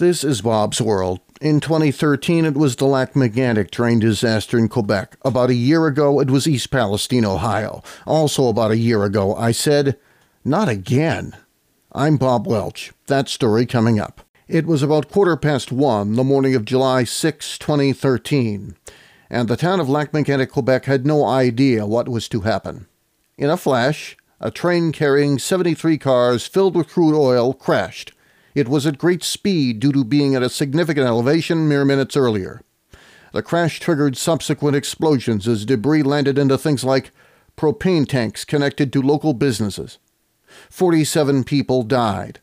This is Bob's World. In 2013, it was the Lac-Mégantic train disaster in Quebec. About a year ago, it was East Palestine, Ohio. Also, about a year ago, I said, Not again. I'm Bob Welch. That story coming up. It was about quarter past one the morning of July 6, 2013, and the town of Lac-Mégantic, Quebec had no idea what was to happen. In a flash, a train carrying 73 cars filled with crude oil crashed it was at great speed due to being at a significant elevation mere minutes earlier. The crash triggered subsequent explosions as debris landed into things like propane tanks connected to local businesses. 47 people died.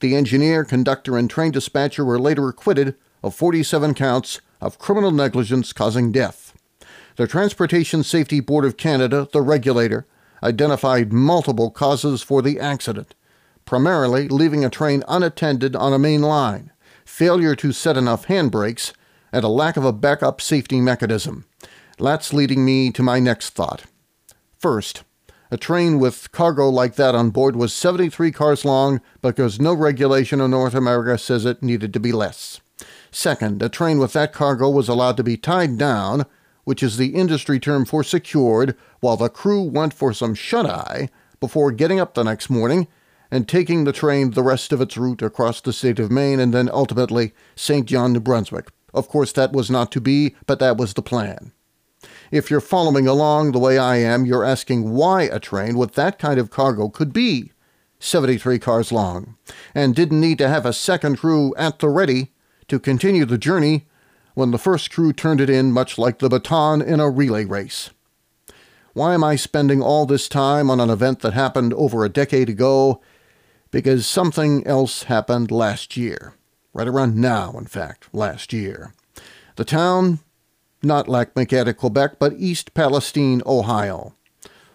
The engineer, conductor, and train dispatcher were later acquitted of 47 counts of criminal negligence causing death. The Transportation Safety Board of Canada, the regulator, identified multiple causes for the accident primarily leaving a train unattended on a main line, failure to set enough handbrakes, and a lack of a backup safety mechanism. That's leading me to my next thought. First, a train with cargo like that on board was 73 cars long because no regulation in North America says it needed to be less. Second, a train with that cargo was allowed to be tied down, which is the industry term for secured, while the crew went for some shut eye before getting up the next morning and taking the train the rest of its route across the state of Maine and then ultimately St. John, New Brunswick. Of course, that was not to be, but that was the plan. If you're following along the way I am, you're asking why a train with that kind of cargo could be 73 cars long and didn't need to have a second crew at the ready to continue the journey when the first crew turned it in, much like the baton in a relay race. Why am I spending all this time on an event that happened over a decade ago because something else happened last year. Right around now, in fact, last year. The town, not Lac-Mégantic, Quebec, but East Palestine, Ohio,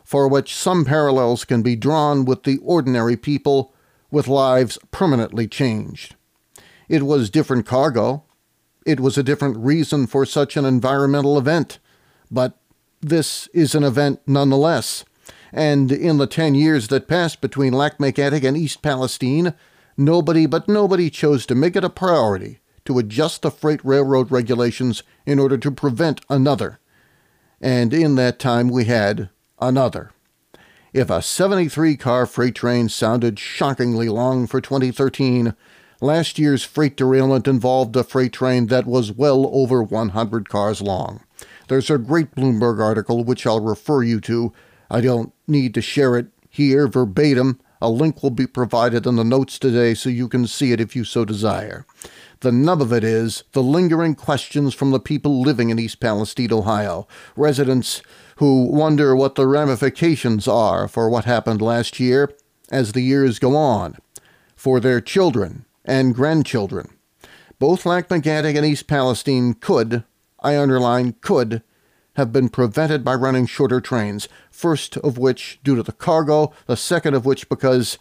for which some parallels can be drawn with the ordinary people with lives permanently changed. It was different cargo. It was a different reason for such an environmental event. But this is an event nonetheless and in the ten years that passed between Lac-Mégantic and East Palestine, nobody but nobody chose to make it a priority to adjust the freight railroad regulations in order to prevent another. And in that time we had another. If a 73 car freight train sounded shockingly long for 2013, last year's freight derailment involved a freight train that was well over 100 cars long. There's a great Bloomberg article, which I'll refer you to, I don't need to share it here verbatim. A link will be provided in the notes today so you can see it if you so desire. The nub of it is the lingering questions from the people living in East Palestine, Ohio, residents who wonder what the ramifications are for what happened last year as the years go on, for their children and grandchildren. Both Lac-Mégantic and East Palestine could, I underline could, have been prevented by running shorter trains, first of which due to the cargo, the second of which because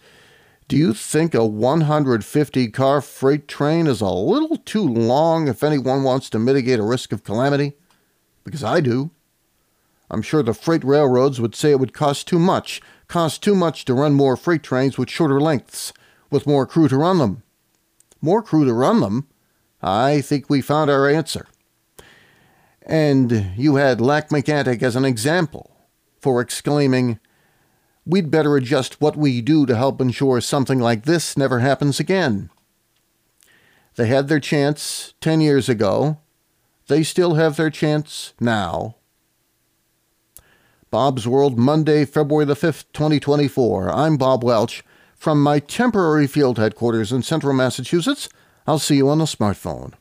do you think a 150 car freight train is a little too long if anyone wants to mitigate a risk of calamity? Because I do. I'm sure the freight railroads would say it would cost too much, cost too much to run more freight trains with shorter lengths, with more crew to run them. More crew to run them? I think we found our answer. And you had Lac-Mégantic as an example for exclaiming, We'd better adjust what we do to help ensure something like this never happens again. They had their chance 10 years ago. They still have their chance now. Bob's World, Monday, February the 5th, 2024. I'm Bob Welch. From my temporary field headquarters in central Massachusetts, I'll see you on the smartphone.